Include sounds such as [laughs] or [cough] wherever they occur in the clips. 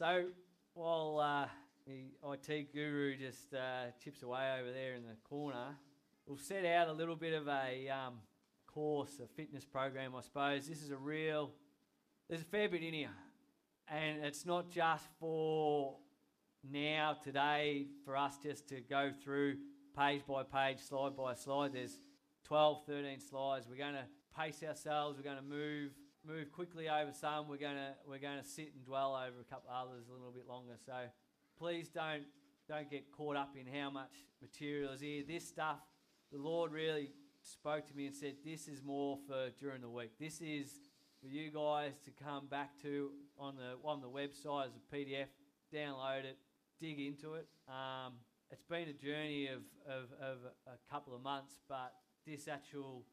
So while uh, the IT guru just uh, chips away over there in the corner, we'll set out a little bit of a um, course, a fitness program, I suppose. This is a real, there's a fair bit in here. And it's not just for now, today, for us just to go through page by page, slide by slide. There's 12, 13 slides. We're going to pace ourselves. We're going to move move quickly over some. We're to we're to sit and dwell over a couple others a little bit longer. So please don't don't get caught up in how much material is here. This stuff, the Lord really spoke to me and said, "This is more for during the week. This is for you guys to come back to on the on the website as a PDF, download it, dig into it." Um, it's been a journey of, of, of a couple of months, but this actual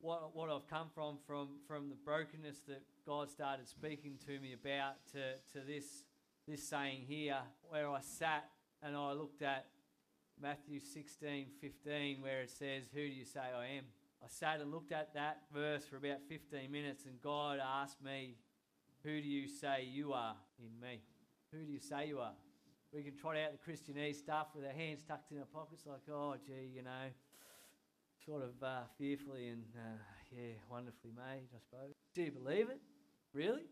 what, what I've come from, from from the brokenness that God started speaking to me about to, to this this saying here, where I sat and I looked at Matthew 16, 15, where it says, Who do you say I am? I sat and looked at that verse for about 15 minutes, and God asked me, Who do you say you are in me? Who do you say you are? We can trot out the Christianese stuff with our hands tucked in our pockets, like, oh, gee, you know, sort of uh, fearfully and, uh, yeah, wonderfully made, I suppose. Do you believe it? Really?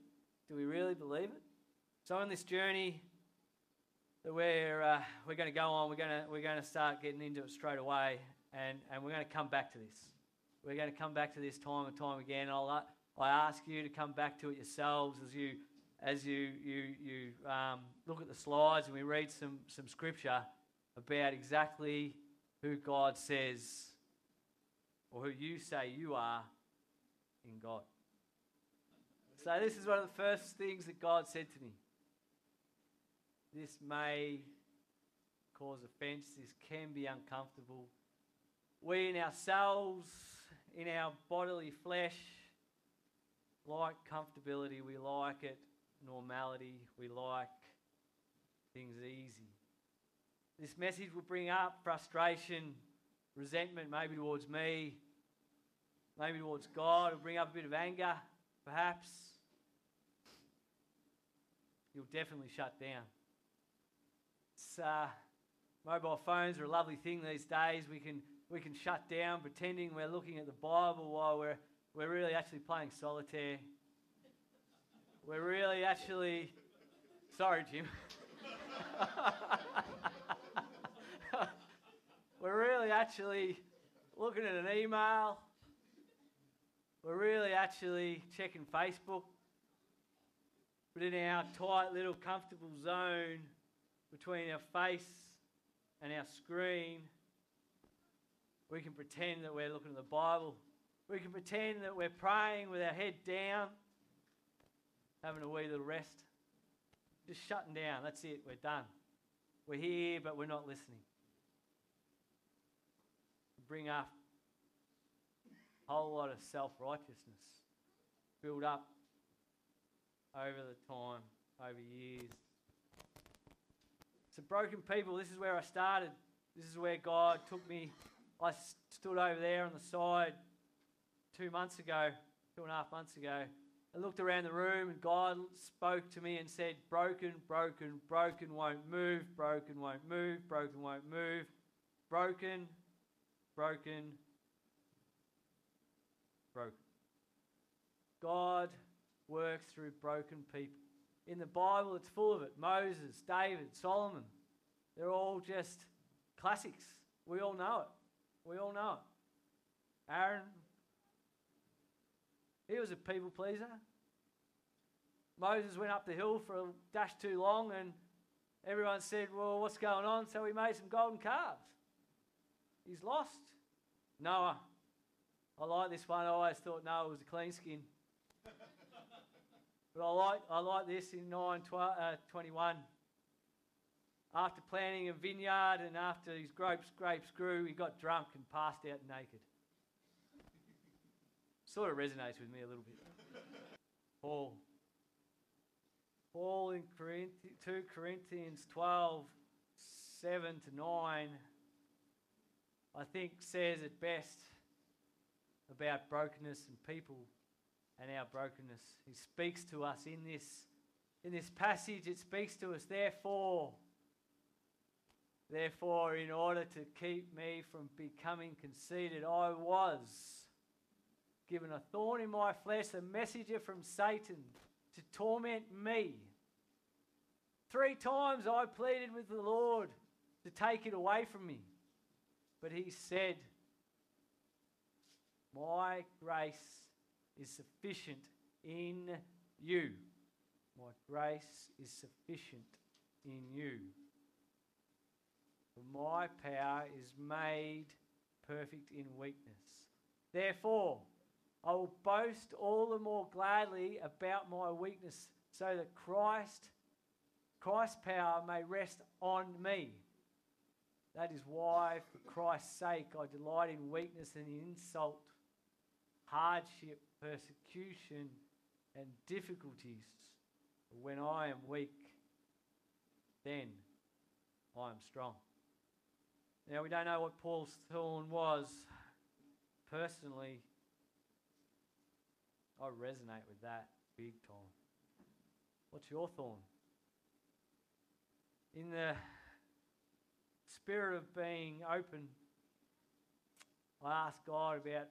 Do we really believe it? So, on this journey that we're, uh, we're going to go on, we're going to, we're going to start getting into it straight away, and, and we're going to come back to this. We're going to come back to this time and time again. I'll, uh, I ask you to come back to it yourselves as you as you, you, you um, look at the slides and we read some, some scripture about exactly who God says or who you say you are in God. So, this is one of the first things that God said to me. This may cause offense, this can be uncomfortable. We in ourselves, in our bodily flesh, like comfortability, we like it normality. We like things easy. This message will bring up frustration, resentment, maybe towards me, maybe towards God. It'll bring up a bit of anger, perhaps. You'll definitely shut down. Uh, mobile phones are a lovely thing these days. We can, we can shut down pretending we're looking at the Bible while we're, we're really actually playing solitaire we're really actually. Sorry, Jim. [laughs] we're really actually looking at an email. We're really actually checking Facebook. But in our tight little comfortable zone between our face and our screen, we can pretend that we're looking at the Bible. We can pretend that we're praying with our head down having a wee little rest. Just shutting down. That's it. We're done. We're here, but we're not listening. Bring up whole lot of self righteousness built up over the time, over years. So, broken people, this is where I started. This is where God took me. I stood over there on the side two months ago, two and a half months ago, I looked around the room and God spoke to me and said, Broken, broken, broken won't move, broken won't move, broken won't move, broken, broken, broken. God works through broken people. In the Bible, it's full of it. Moses, David, Solomon. They're all just classics. We all know it. We all know it. Aaron, he was a people pleaser. Moses went up the hill for a dash too long, and everyone said, Well, what's going on? So he made some golden calves. He's lost. Noah. I like this one. I always thought Noah was a clean skin. [laughs] but I like, I like this in 9 12, uh, 21. After planting a vineyard and after his grapes, grapes grew, he got drunk and passed out naked. Sort of resonates with me a little bit. Paul. Paul in 2 Corinthians 12, 7 to 9, I think says it best about brokenness and people and our brokenness. He speaks to us in this in this passage, it speaks to us, therefore, therefore, in order to keep me from becoming conceited, I was given a thorn in my flesh, a messenger from Satan to torment me. Three times I pleaded with the Lord to take it away from me. But he said, My grace is sufficient in you. My grace is sufficient in you. For my power is made perfect in weakness. Therefore, I will boast all the more gladly about my weakness, so that Christ, Christ's power may rest on me. That is why, for Christ's sake, I delight in weakness and in insult, hardship, persecution, and difficulties. When I am weak, then I am strong. Now, we don't know what Paul's thorn was. Personally, I resonate with that big time. What's your thorn? In the spirit of being open, I asked God about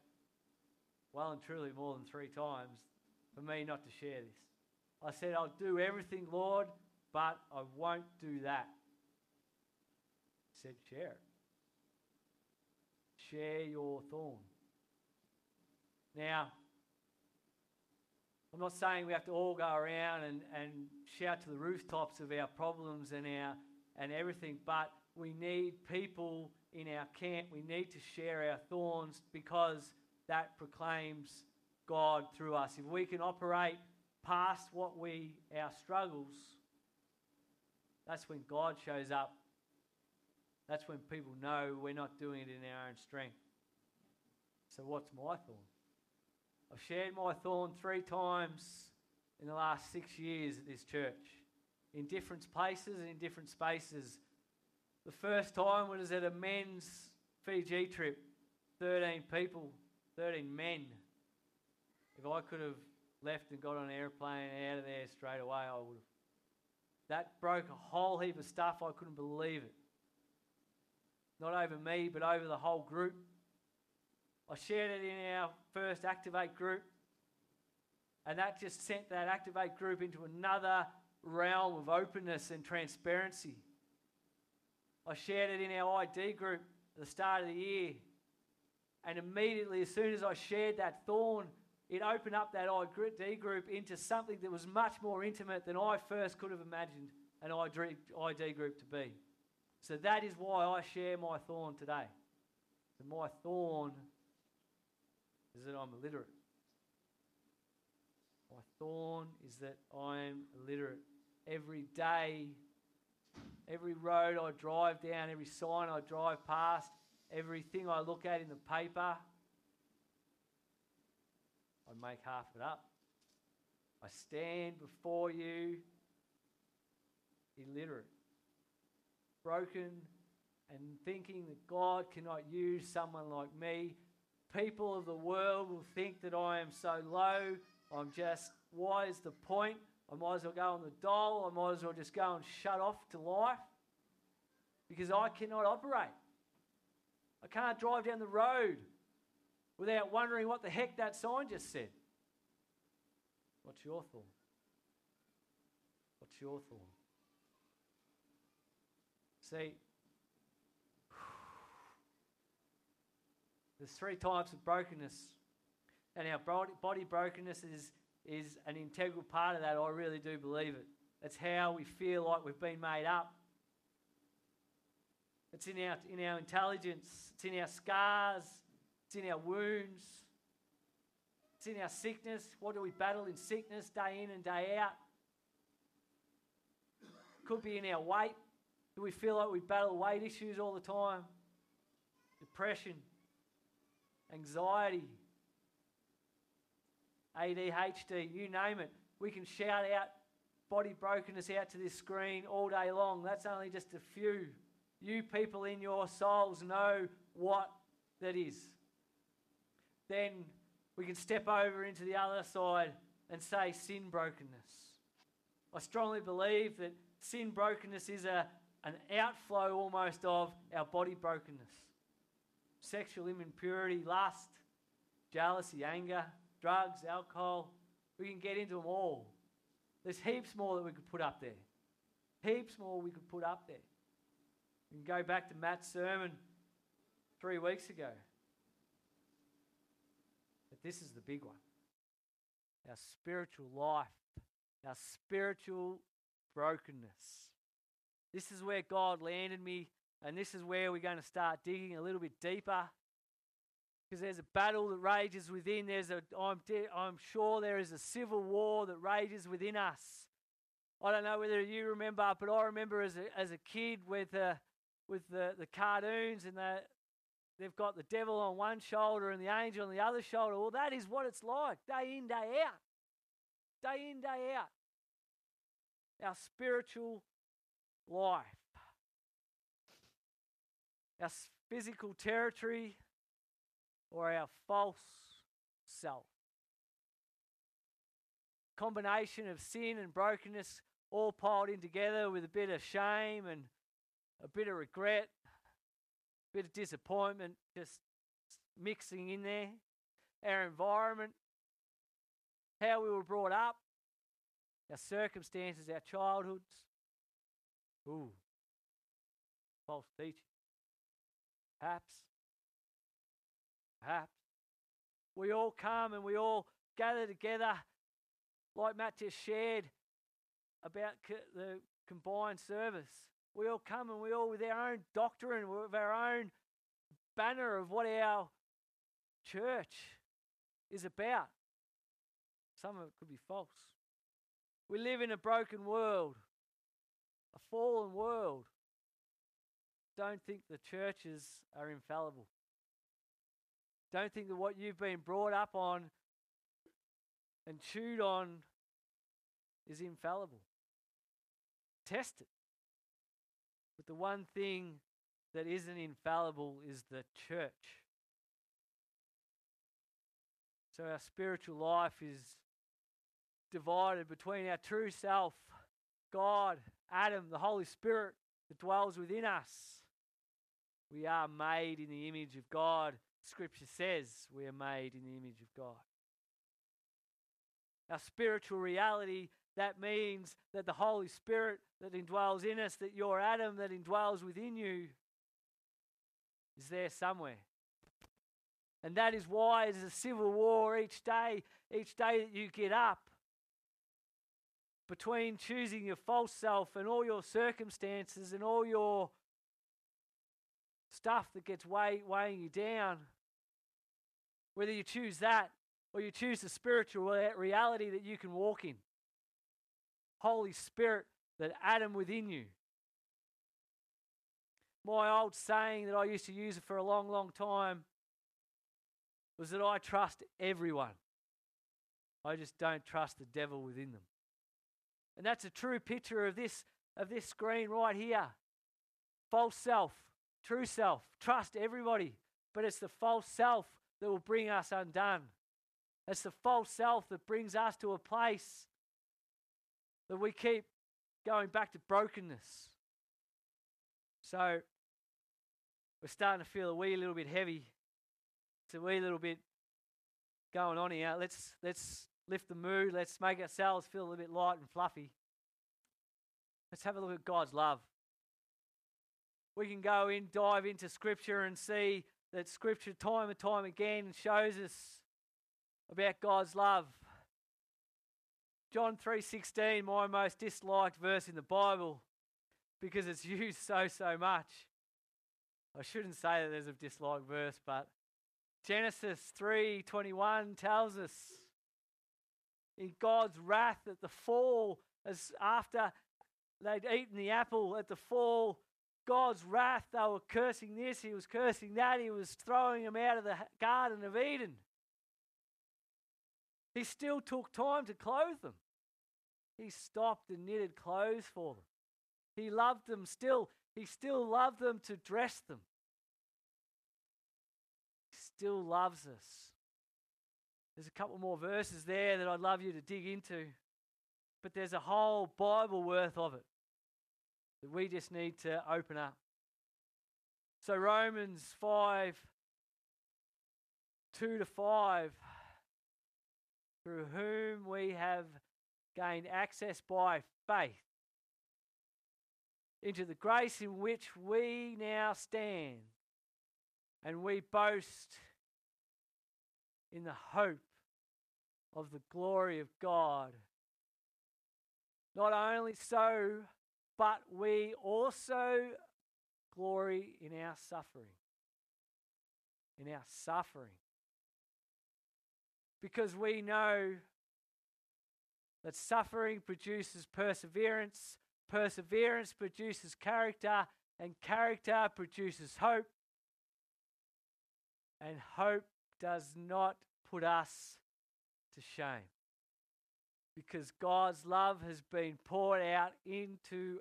well and truly more than three times for me not to share this. I said, I'll do everything, Lord, but I won't do that. He said, share it. Share your thorn. Now, I'm not saying we have to all go around and, and shout to the rooftops of our problems and our and everything, but we need people in our camp. We need to share our thorns because that proclaims God through us. If we can operate past what we our struggles, that's when God shows up. That's when people know we're not doing it in our own strength. So what's my thorn? I've shared my thorn three times in the last six years at this church, in different places and in different spaces. The first time was at a men's Fiji trip, 13 people, 13 men. If I could have left and got on an airplane out of there straight away, I would have. That broke a whole heap of stuff. I couldn't believe it. Not over me, but over the whole group. I shared it in our first Activate group, and that just sent that Activate group into another realm of openness and transparency. I shared it in our ID group at the start of the year, and immediately, as soon as I shared that thorn, it opened up that ID group into something that was much more intimate than I first could have imagined an ID group to be. So that is why I share my thorn today. So my thorn is that I'm illiterate. My thorn is that I'm illiterate. Every day, every road I drive down, every sign I drive past, everything I look at in the paper, I make half of it up. I stand before you illiterate, broken, and thinking that God cannot use someone like me people of the world will think that I am so low. I'm just, why is the point? I might as well go on the dole. I might as well just go and shut off to life because I cannot operate. I can't drive down the road without wondering what the heck that sign just said. What's your thought? What's your thought? See, [sighs] There's three types of brokenness. And our body brokenness is, is an integral part of that. I really do believe it. That's how we feel like we've been made up. It's in our, in our intelligence, it's in our scars, it's in our wounds, it's in our sickness. What do we battle in sickness day in and day out? Could be in our weight. Do we feel like we battle weight issues all the time? Depression, anxiety, ADHD, you name it. We can shout out body brokenness out to this screen all day long. That's only just a few. You people in your souls know what that is. Then we can step over into the other side and say sin brokenness. I strongly believe that sin brokenness is a, an outflow almost of our body brokenness. Sexual impurity, lust, jealousy, anger, drugs, alcohol. We can get into them all. There's heaps more that we could put up there. Heaps more we could put up there. We can go back to Matt's sermon three weeks ago. But this is the big one our spiritual life, our spiritual brokenness. This is where God landed me, and this is where we're going to start digging a little bit deeper. Because there's a battle that rages within. There's a, I'm, de- I'm sure there is a civil war that rages within us. I don't know whether you remember, but I remember as a, as a kid with, uh, with the, the cartoons and the, they've got the devil on one shoulder and the angel on the other shoulder. Well, that is what it's like day in, day out. Day in, day out. Our spiritual life, our physical territory, or our false self. Combination of sin and brokenness all piled in together with a bit of shame and a bit of regret a bit of disappointment just mixing in there. Our environment, how we were brought up, our circumstances, our childhoods. Ooh, false teaching. Perhaps. Perhaps. We all come and we all gather together, like Matt just shared about the combined service. We all come and we all, with our own doctrine, with our own banner of what our church is about. Some of it could be false. We live in a broken world, a fallen world. Don't think the churches are infallible. Don't think that what you've been brought up on and chewed on is infallible. Test it. But the one thing that isn't infallible is the church. So our spiritual life is divided between our true self, God, Adam, the Holy Spirit that dwells within us. We are made in the image of God. Scripture says we are made in the image of God. Our spiritual reality that means that the Holy Spirit that indwells in us, that your Adam that indwells within you, is there somewhere. And that is why there's a civil war each day, each day that you get up. Between choosing your false self and all your circumstances and all your stuff that gets weigh, weighing you down, whether you choose that or you choose the spiritual reality that you can walk in. Holy Spirit, that Adam within you. My old saying that I used to use for a long, long time was that I trust everyone. I just don't trust the devil within them. And that's a true picture of this of this screen right here. False self, true self. Trust everybody, but it's the false self that will bring us undone. It's the false self that brings us to a place that we keep going back to brokenness. So we're starting to feel a wee little bit heavy. It's a wee little bit going on here. Let's let's lift the mood. Let's make ourselves feel a little bit light and fluffy. Let's have a look at God's love. We can go in, dive into Scripture, and see that Scripture, time and time again, shows us about God's love. John 3:16, my most disliked verse in the Bible because it's [laughs] used so so much. I shouldn't say that there's a disliked verse, but Genesis 3:21 tells us in God's wrath at the fall as after they'd eaten the apple at the fall God's wrath they were cursing this he was cursing that he was throwing them out of the garden of Eden he still took time to clothe them. He stopped and knitted clothes for them. He loved them still. He still loved them to dress them. He still loves us. There's a couple more verses there that I'd love you to dig into. but there's a whole Bible worth of it that we just need to open up. So, Romans 5 2 to 5, through whom we have gained access by faith into the grace in which we now stand, and we boast in the hope of the glory of God. Not only so, but we also glory in our suffering. In our suffering. Because we know that suffering produces perseverance, perseverance produces character, and character produces hope. And hope does not put us to shame. Because God's love has been poured out into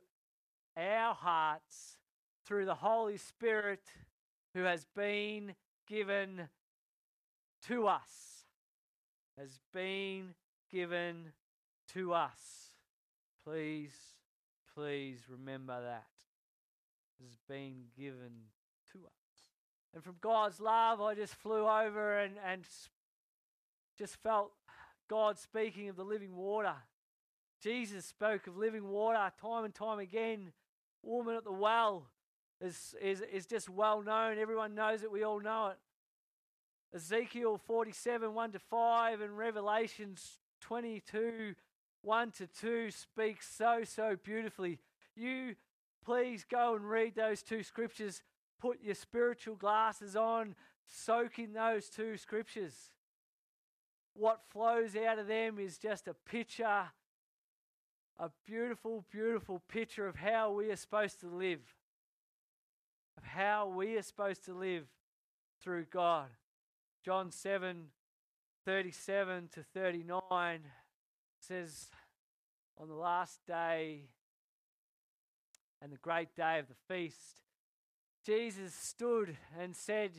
our hearts through the Holy Spirit who has been given to us. Has been given to us. Please, please remember that. Has been given to us. And from God's love, I just flew over and, and just felt God speaking of the living water. Jesus spoke of living water time and time again. Woman at the well is, is, is just well known. Everyone knows it. We all know it. Ezekiel 47, 1 to 5, and Revelations 22, 1 to 2 speaks so, so beautifully. You please go and read those two scriptures. Put your spiritual glasses on, soak in those two scriptures. What flows out of them is just a picture, a beautiful, beautiful picture of how we are supposed to live, of how we are supposed to live through God. John 7 37 to 39 says, On the last day and the great day of the feast, Jesus stood and said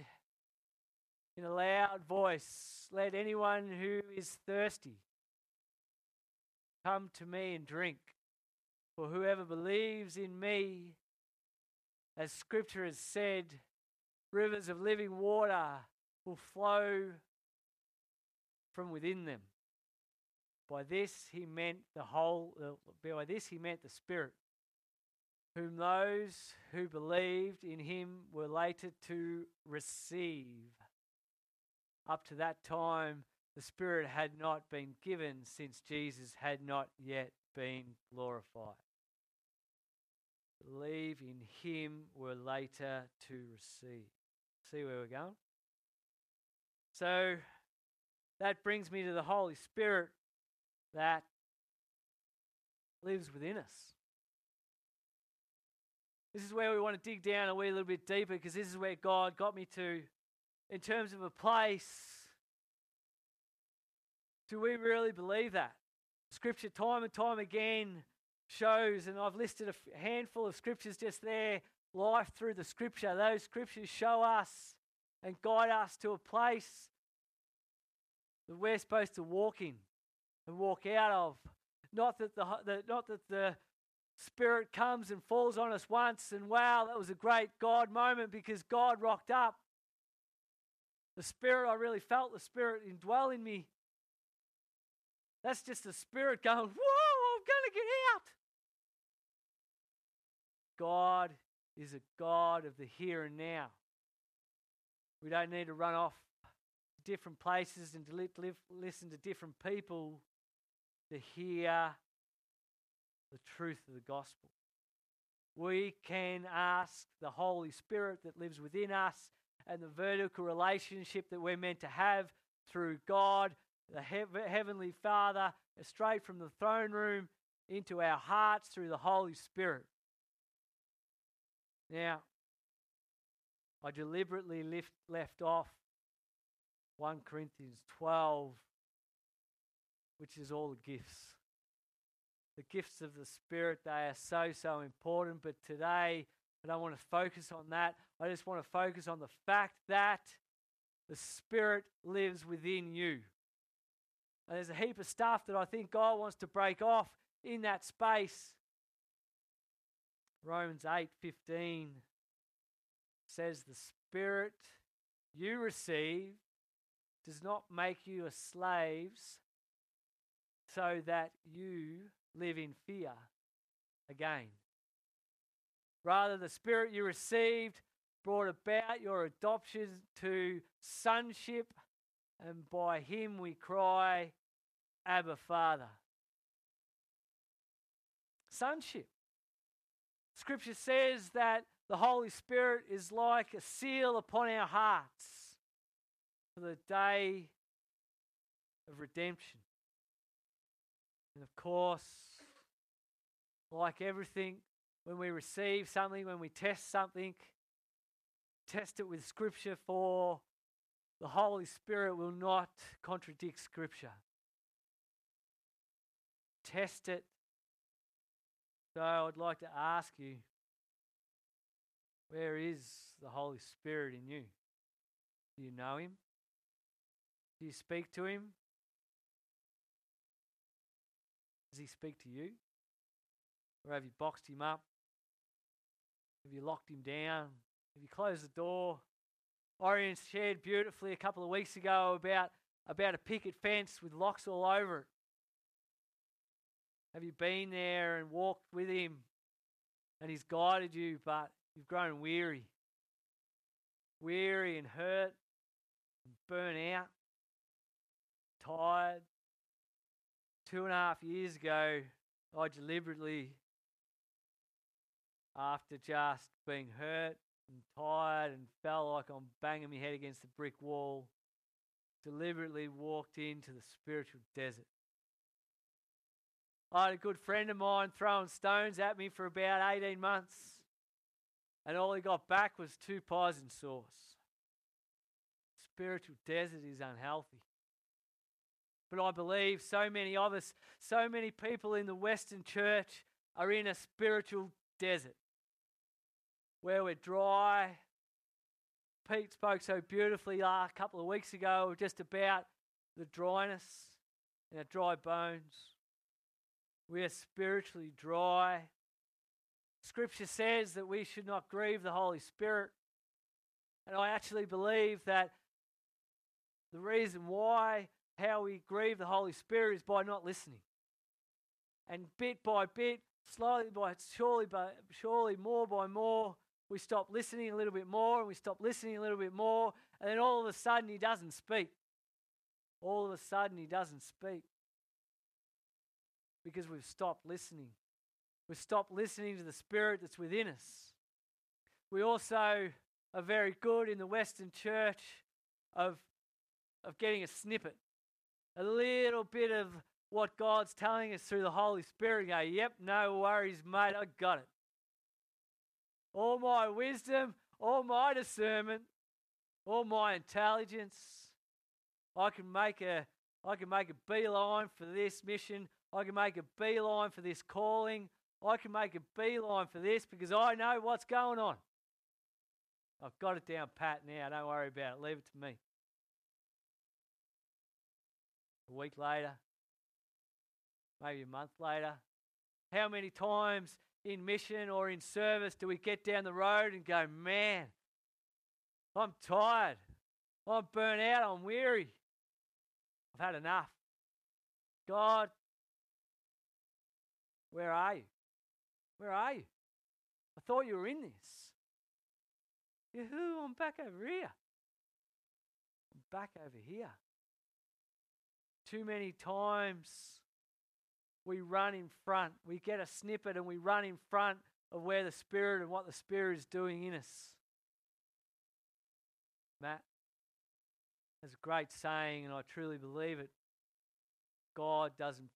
in a loud voice, Let anyone who is thirsty come to me and drink. For whoever believes in me, as Scripture has said, rivers of living water will flow from within them. By this he meant the whole, uh, by this he meant the Spirit, whom those who believed in him were later to receive. Up to that time, the Spirit had not been given since Jesus had not yet been glorified. Believe in him were later to receive. See where we're going? So that brings me to the Holy Spirit that lives within us. This is where we want to dig down a wee little bit deeper because this is where God got me to in terms of a place. Do we really believe that? Scripture, time and time again, shows, and I've listed a handful of scriptures just there life through the scripture. Those scriptures show us and guide us to a place that we're supposed to walk in and walk out of. Not that the, the not that the Spirit comes and falls on us once, and wow, that was a great God moment because God rocked up. The Spirit, I really felt the Spirit indwell in me. That's just the Spirit going, Whoa, I'm going to get out. God is a God of the here and now. We don't need to run off to different places and to listen to different people to hear the truth of the gospel. We can ask the Holy Spirit that lives within us and the vertical relationship that we're meant to have through God, the Heavenly Father, straight from the throne room into our hearts through the Holy Spirit. Now, I deliberately lift, left off 1 Corinthians 12, which is all the gifts. The gifts of the Spirit, they are so, so important. But today, I don't want to focus on that. I just want to focus on the fact that the Spirit lives within you. And there's a heap of stuff that I think God wants to break off in that space. Romans 8:15 says the spirit you receive does not make you a slaves so that you live in fear again. Rather, the Spirit you received brought about your adoption to sonship, and by Him we cry, Abba, Father. Sonship. Scripture says that the Holy Spirit is like a seal upon our hearts for the day of redemption. And of course, like everything, when we receive something, when we test something, test it with Scripture, for the Holy Spirit will not contradict Scripture. Test it. So I'd like to ask you where is the Holy Spirit in you? Do you know Him? Do you speak to Him? Does He speak to you? Or have you boxed Him up? Have you locked Him down? Have you closed the door? Orion shared beautifully a couple of weeks ago about, about a picket fence with locks all over it. Have you been there and walked with Him and He's guided you, but you've grown weary? Weary and hurt and burnt out, tired, two and a half years ago, I deliberately, after just being hurt and tired and felt like I'm banging my head against the brick wall, deliberately walked into the spiritual desert. I had a good friend of mine throwing stones at me for about 18 months, and all he got back was two pies and sauce. Spiritual desert is unhealthy. But I believe so many of us, so many people in the Western church are in a spiritual desert where we're dry. Pete spoke so beautifully a couple of weeks ago just about the dryness and our dry bones. We are spiritually dry. Scripture says that we should not grieve the Holy Spirit. And I actually believe that the reason why how we grieve the Holy Spirit is by not listening. And bit by bit, slowly by surely by surely more by more, we stop listening a little bit more and we stop listening a little bit more, and then all of a sudden he doesn't speak. All of a sudden he doesn't speak. Because we've stopped listening. We've stopped listening to the Spirit that's within us. We also are very good in the Western church of, of getting a snippet a little bit of what God's telling us through the Holy Spirit. Go, yep, no worries, mate, I got it. All my wisdom, all my discernment, all my intelligence, I can make a I can make a beeline for this mission. I can make a beeline for this calling. I can make a beeline for this because I know what's going on. I've got it down pat now. Don't worry about it. Leave it to me a week later, maybe a month later. How many times in mission or in service do we get down the road and go, man, I'm tired, I'm burnt out, I'm weary, I've had enough. God, where are you? Where are you? I thought you were in this. Who? I'm back over here. I'm back over here. Too many times we run in front. We get a snippet and we run in front of where the Spirit and what the Spirit is doing in us. Matt has a great saying, and I truly believe it. God doesn't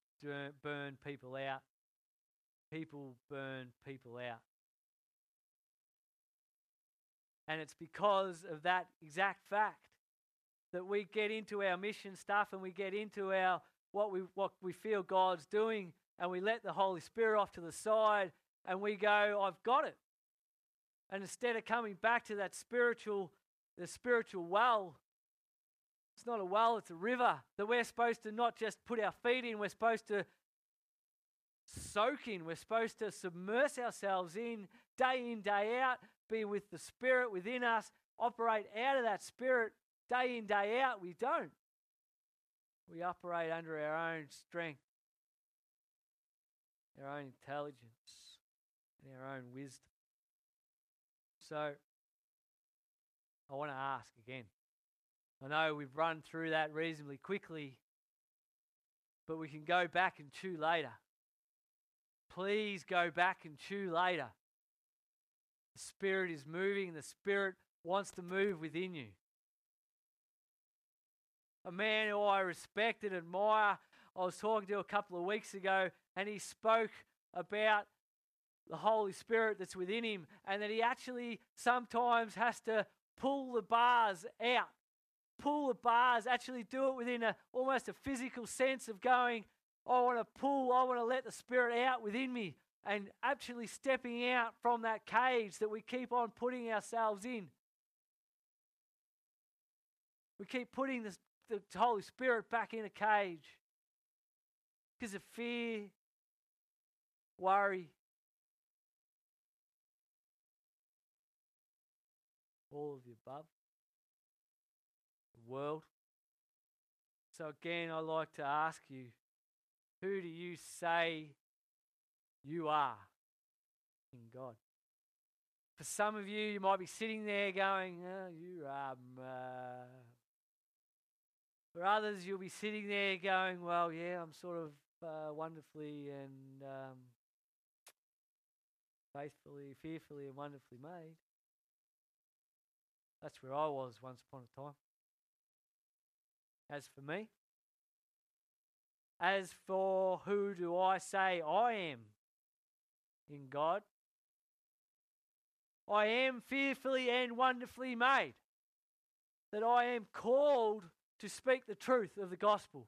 burn people out, people burn people out. And it's because of that exact fact that we get into our mission stuff and we get into our what we what we feel God's doing and we let the Holy Spirit off to the side and we go, I've got it. And instead of coming back to that spiritual, the spiritual well, it's not a well, it's a river that we're supposed to not just put our feet in, we're supposed to soak in. We're supposed to submerge ourselves in day in, day out, be with the Spirit within us, operate out of that Spirit day in, day out. We don't. We operate under our own strength, our own intelligence, and our own wisdom. So, I want to ask again. I know we've run through that reasonably quickly, but we can go back and chew later. Please go back and chew later. The Spirit is moving, the Spirit wants to move within you. A man who I respect and admire, I was talking to a couple of weeks ago, and he spoke about the Holy Spirit that's within him, and that he actually sometimes has to pull the bars out. Pull the bars, actually do it within a almost a physical sense of going, I want to pull, I want to let the Spirit out within me and actually stepping out from that cage that we keep on putting ourselves in. We keep putting the, the Holy Spirit back in a cage because of fear, worry, all of the above, the world. So, again, I'd like to ask you who do you say you are in God? For some of you, you might be sitting there going, oh, You are. Uh... For others, you'll be sitting there going, Well, yeah, I'm sort of uh, wonderfully and um, faithfully, fearfully, and wonderfully made. That's where I was once upon a time. As for me, as for who do I say I am in God? I am fearfully and wonderfully made. That I am called to speak the truth of the gospel.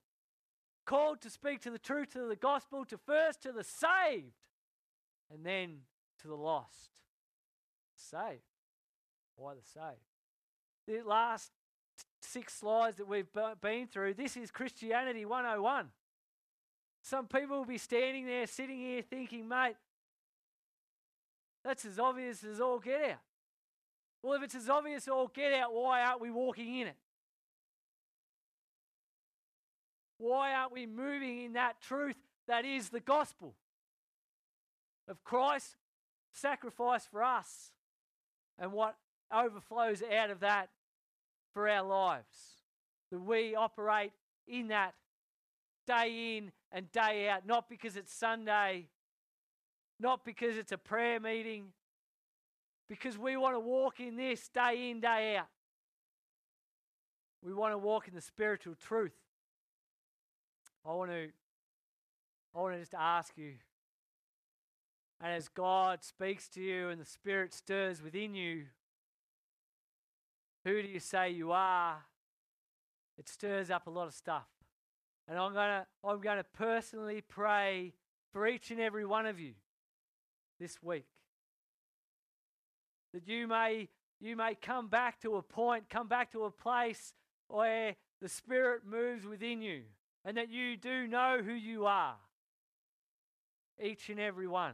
Called to speak to the truth of the gospel to first to the saved and then to the lost. Saved. Why the saved? The last six slides that we've been through, this is Christianity 101. Some people will be standing there, sitting here thinking, mate, that's as obvious as all get out. Well, if it's as obvious as all get out, why aren't we walking in it? Why aren't we moving in that truth that is the gospel of Christ's sacrifice for us and what overflows out of that for our lives? That we operate in that day in and day out, not because it's Sunday, not because it's a prayer meeting, because we want to walk in this day in, day out. We want to walk in the spiritual truth. I want to I want to just ask you and as God speaks to you and the Spirit stirs within you, who do you say you are? It stirs up a lot of stuff. And I'm going to I'm going to personally pray for each and every one of you this week. That you may you may come back to a point, come back to a place where the Spirit moves within you and that you do know who you are. Each and every one.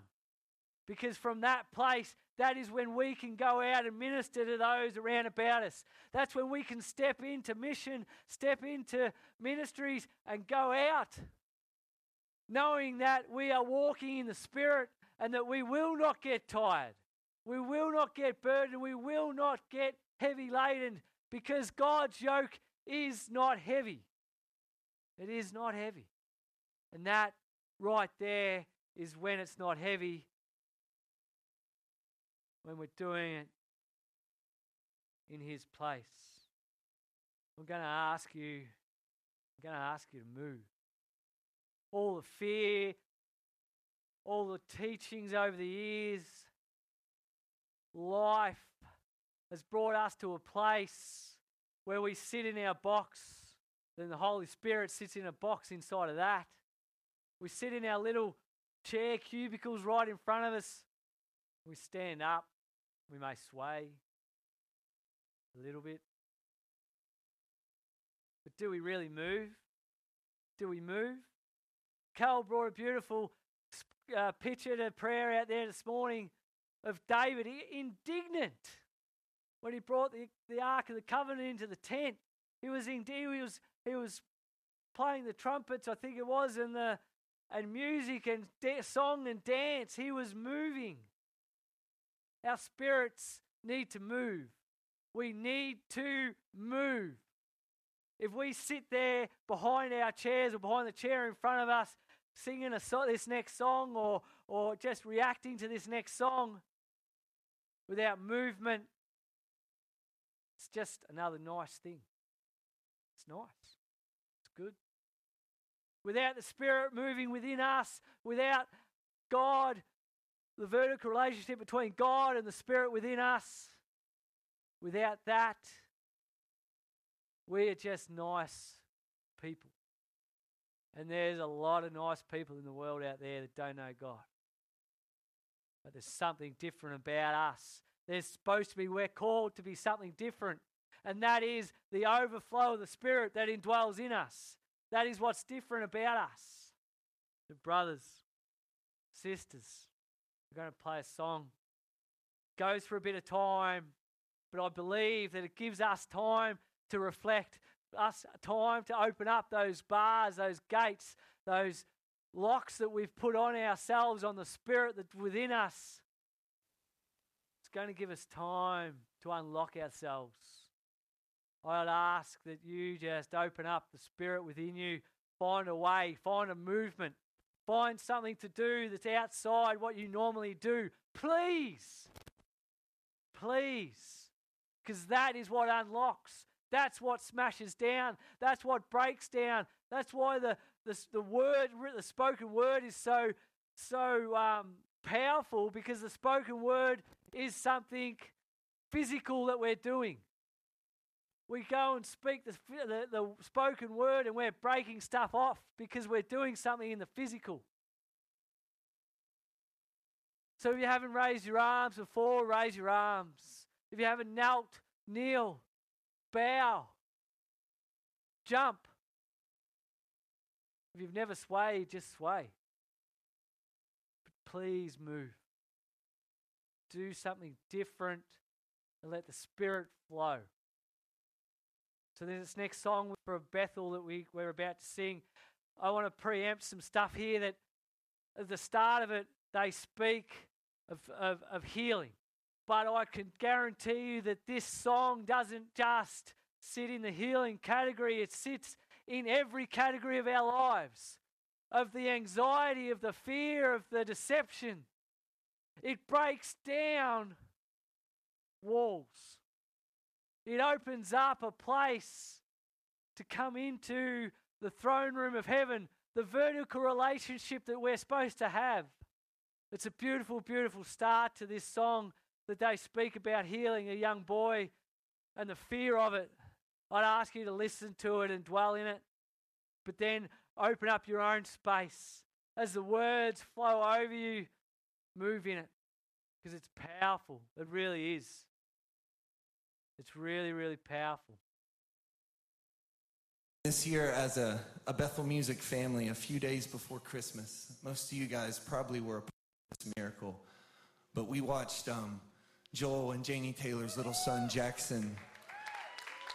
Because from that place, that is when we can go out and minister to those around about us. That's when we can step into mission, step into ministries, and go out knowing that we are walking in the Spirit and that we will not get tired. We will not get burdened. We will not get heavy laden because God's yoke is not heavy. It is not heavy. And that right there is when it's not heavy when we're doing it in His place. I'm going to ask you, I'm going to ask you to move. All the fear, all the teachings over the years, life has brought us to a place where we sit in our box, then the Holy Spirit sits in a box inside of that. We sit in our little chair cubicles right in front of us. We stand up. We may sway a little bit. But do we really move? Do we move? Carl brought a beautiful uh, picture to prayer out there this morning of David, indignant when he brought the, the Ark of the Covenant into the tent. He was in, he was he was playing the trumpets, I think it was, and the and music and da- song and dance. He was moving. Our spirits need to move. We need to move. If we sit there behind our chairs or behind the chair in front of us, singing a so- this next song or, or just reacting to this next song without movement, it's just another nice thing. It's nice. It's good. Without the Spirit moving within us, without God, the vertical relationship between God and the Spirit within us, without that, we are just nice people. And there's a lot of nice people in the world out there that don't know God. But there's something different about us. There's supposed to be, we're called to be something different. And that is the overflow of the Spirit that indwells in us. That is what's different about us. The brothers, sisters, we're going to play a song. Goes for a bit of time, but I believe that it gives us time to reflect, us time to open up those bars, those gates, those locks that we've put on ourselves, on the spirit that's within us. It's going to give us time to unlock ourselves. I'd ask that you just open up the spirit within you, find a way, find a movement, find something to do that's outside what you normally do. Please, please, because that is what unlocks. That's what smashes down. That's what breaks down. That's why the, the, the word, the spoken word is so, so um, powerful because the spoken word is something physical that we're doing. We go and speak the, the, the spoken word and we're breaking stuff off because we're doing something in the physical. So if you haven't raised your arms before, raise your arms. If you haven't knelt, kneel bow, jump. If you've never swayed, just sway. But please move. Do something different and let the Spirit flow. So there's this next song for Bethel that we, we're about to sing. I want to preempt some stuff here that at the start of it, they speak of, of, of healing. But I can guarantee you that this song doesn't just sit in the healing category, it sits in every category of our lives of the anxiety, of the fear, of the deception. It breaks down walls, it opens up a place to come into the throne room of heaven, the vertical relationship that we're supposed to have. It's a beautiful, beautiful start to this song that they speak about healing a young boy and the fear of it. I'd ask you to listen to it and dwell in it, but then open up your own space. As the words flow over you, move in it because it's powerful. It really is. It's really, really powerful. This year, as a, a Bethel Music family, a few days before Christmas, most of you guys probably were a part of this miracle, but we watched um, Joel and Janie Taylor's little son, Jackson.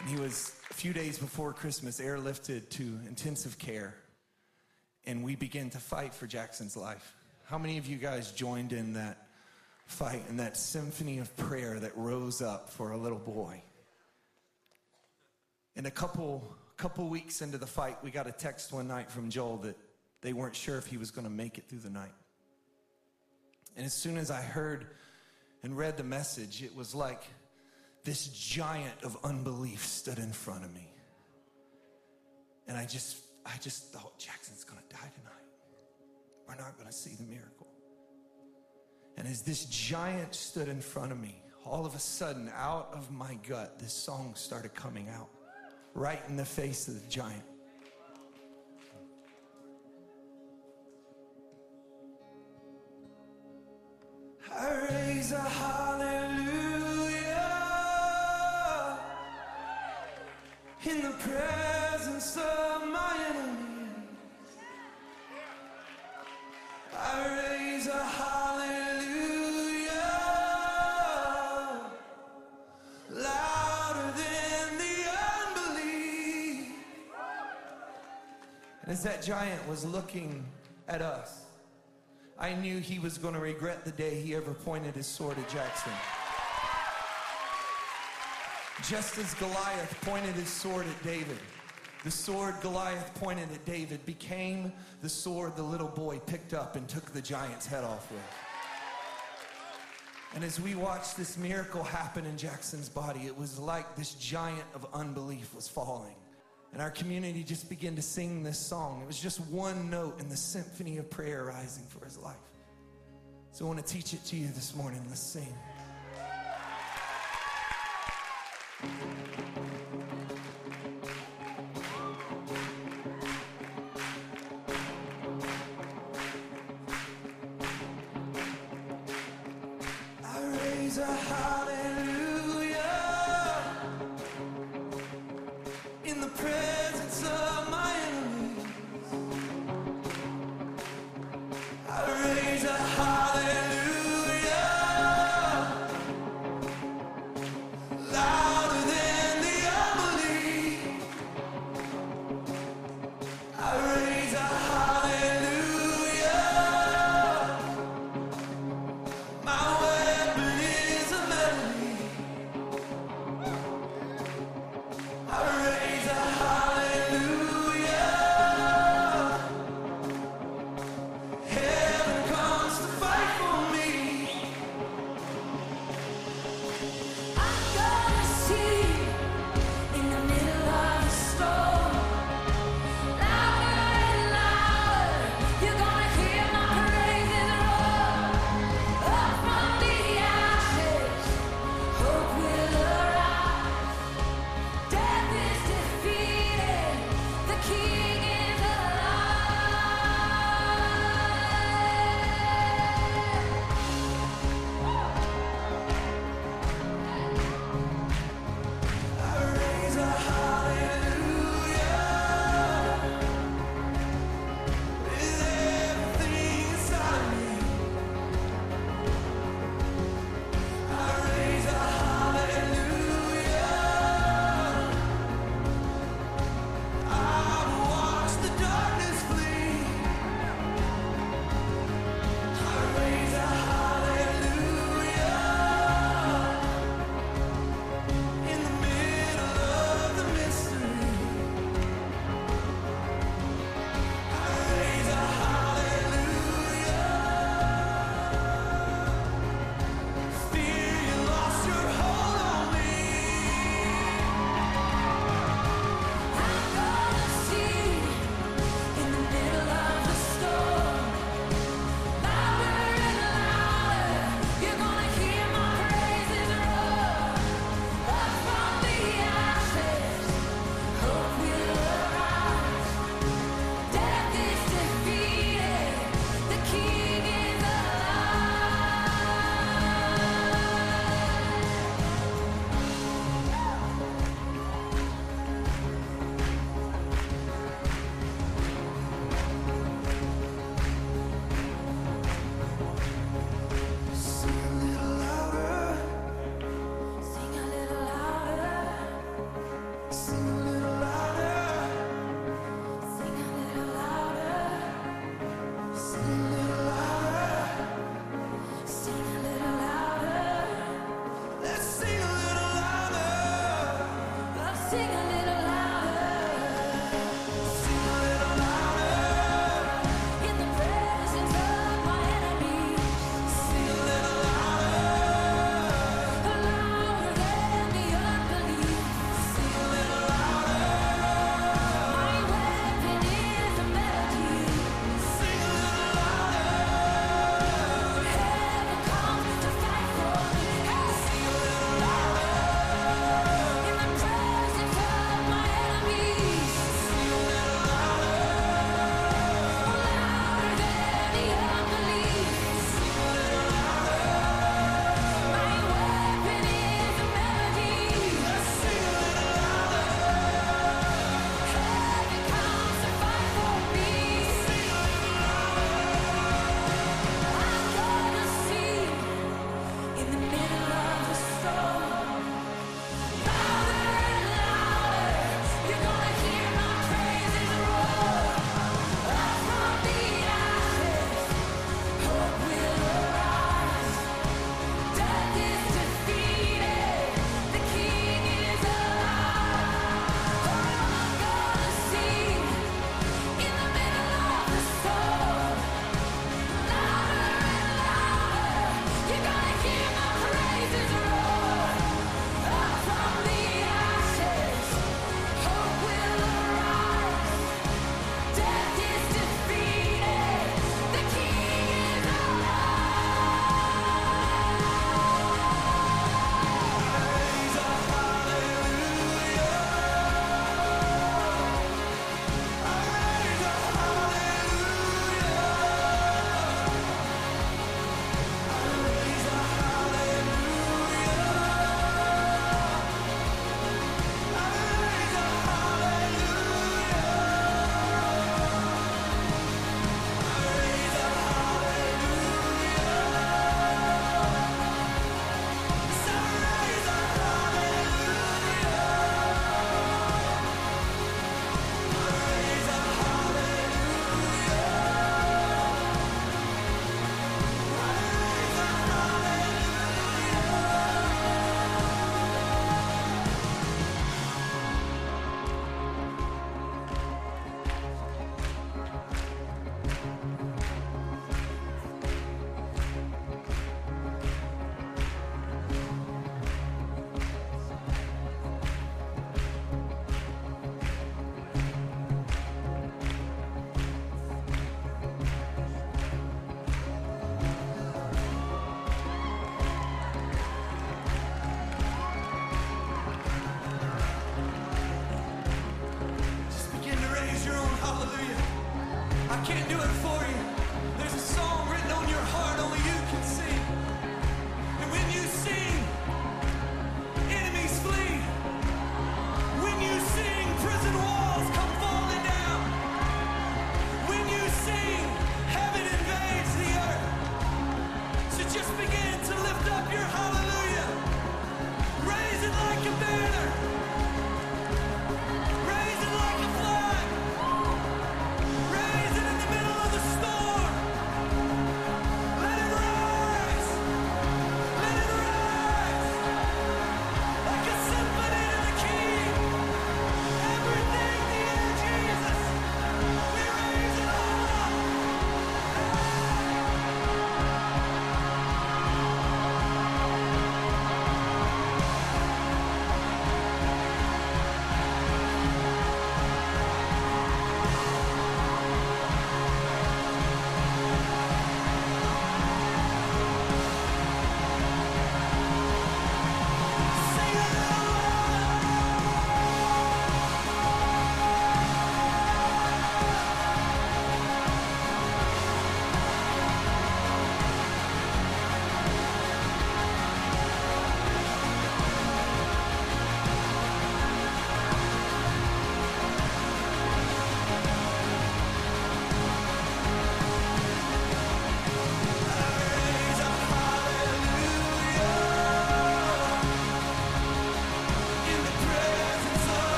And he was, a few days before Christmas, airlifted to intensive care. And we began to fight for Jackson's life. How many of you guys joined in that fight and that symphony of prayer that rose up for a little boy? And a couple, couple weeks into the fight, we got a text one night from Joel that they weren't sure if he was going to make it through the night. And as soon as I heard and read the message, it was like this giant of unbelief stood in front of me. And I just, I just thought, Jackson's gonna die tonight. We're not gonna see the miracle. And as this giant stood in front of me, all of a sudden, out of my gut, this song started coming out right in the face of the giant. Was looking at us, I knew he was going to regret the day he ever pointed his sword at Jackson. Just as Goliath pointed his sword at David, the sword Goliath pointed at David became the sword the little boy picked up and took the giant's head off with. And as we watched this miracle happen in Jackson's body, it was like this giant of unbelief was falling. And our community just began to sing this song. It was just one note in the symphony of prayer rising for his life. So I want to teach it to you this morning. Let's sing.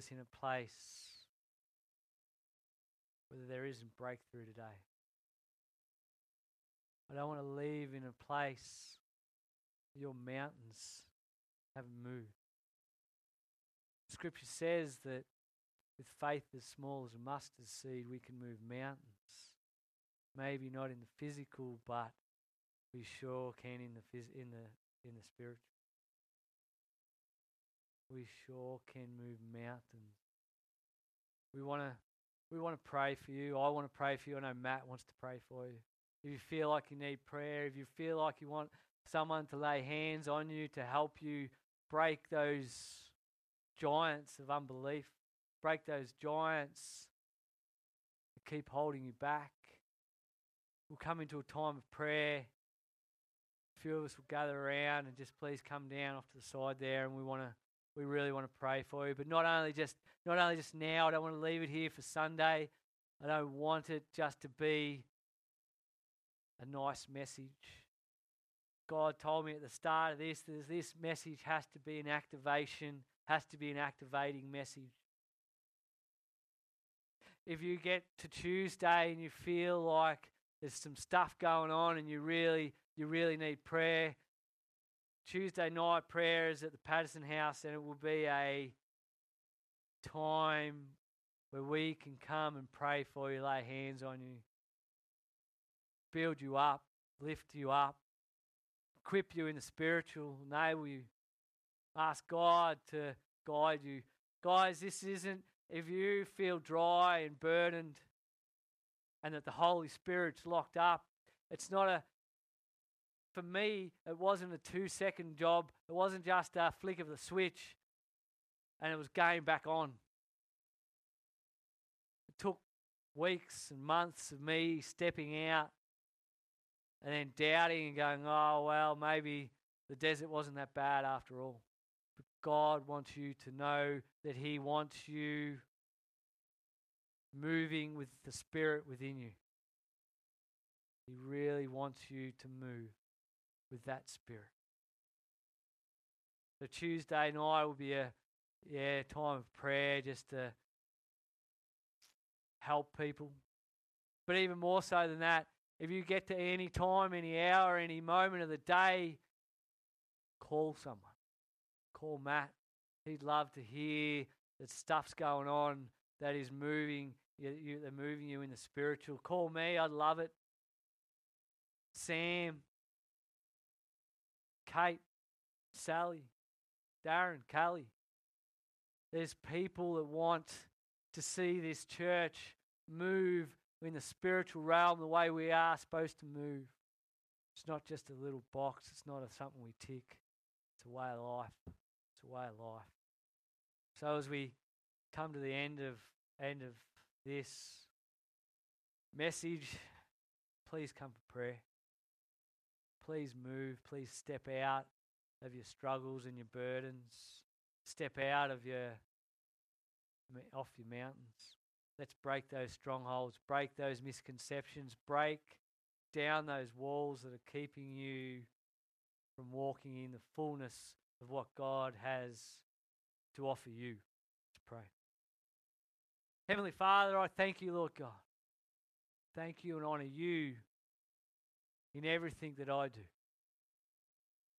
Us in a place where there isn't breakthrough today. I don't want to leave in a place your mountains haven't moved. Scripture says that with faith as small as a mustard seed, we can move mountains. Maybe not in the physical, but we sure can in the phys- in the in the spiritual. We sure can move mountains. We want to we want to pray for you. I want to pray for you. I know Matt wants to pray for you. If you feel like you need prayer, if you feel like you want someone to lay hands on you to help you break those giants of unbelief, break those giants that keep holding you back. We'll come into a time of prayer. A few of us will gather around and just please come down off to the side there and we want to we really want to pray for you. But not only just not only just now, I don't want to leave it here for Sunday. I don't want it just to be a nice message. God told me at the start of this that this message has to be an activation, has to be an activating message. If you get to Tuesday and you feel like there's some stuff going on and you really you really need prayer, Tuesday night prayer is at the Patterson House and it will be a time where we can come and pray for you, lay hands on you, build you up, lift you up, equip you in the spiritual, enable you. Ask God to guide you. Guys, this isn't if you feel dry and burdened and that the Holy Spirit's locked up, it's not a for me, it wasn't a two second job. It wasn't just a flick of the switch and it was going back on. It took weeks and months of me stepping out and then doubting and going, oh, well, maybe the desert wasn't that bad after all. But God wants you to know that He wants you moving with the Spirit within you. He really wants you to move with that Spirit. So Tuesday night will be a yeah time of prayer just to help people. But even more so than that, if you get to any time, any hour, any moment of the day, call someone. Call Matt. He'd love to hear that stuff's going on that is moving you, you, they're moving you in the spiritual. Call me. I'd love it. Sam, Kate, Sally, Darren, Kelly. There's people that want to see this church move in the spiritual realm the way we are supposed to move. It's not just a little box, it's not a, something we tick. It's a way of life. It's a way of life. So as we come to the end of end of this message, please come for prayer. Please move. Please step out of your struggles and your burdens. Step out of your off your mountains. Let's break those strongholds, break those misconceptions, break down those walls that are keeping you from walking in the fullness of what God has to offer you. Let's pray. Heavenly Father, I thank you, Lord God. Thank you and honor you in everything that I do,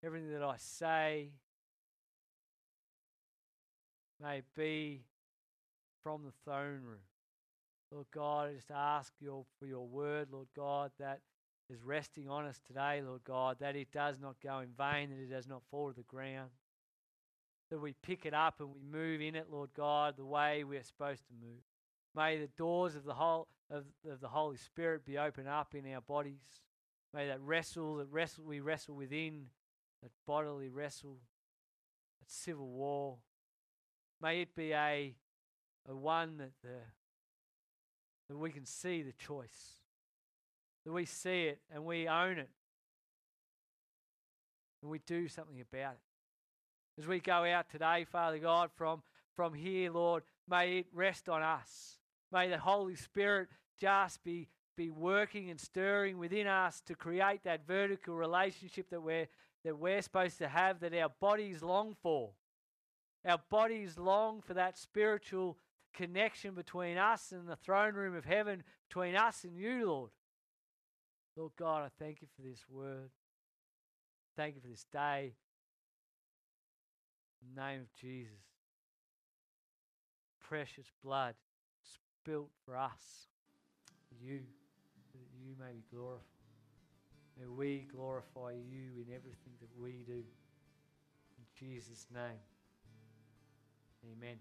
everything that I say. May be from the throne room. Lord God, I just ask you for your word, Lord God, that is resting on us today, Lord God, that it does not go in vain, that it does not fall to the ground. That we pick it up and we move in it, Lord God, the way we're supposed to move. May the doors of the whole of, of the Holy Spirit be opened up in our bodies. May that wrestle that wrestle we wrestle within, that bodily wrestle, that civil war. May it be a a one that the that we can see the choice. That we see it and we own it. And we do something about it. As we go out today, Father God, from, from here, Lord, may it rest on us. May the Holy Spirit just be, be working and stirring within us to create that vertical relationship that we're, that we're supposed to have, that our bodies long for. Our bodies long for that spiritual connection between us and the throne room of heaven, between us and you, Lord. Lord God, I thank you for this word. Thank you for this day. In the name of Jesus. Precious blood spilt for us, you, you may be glorified. May we glorify you in everything that we do. In Jesus' name. Amen.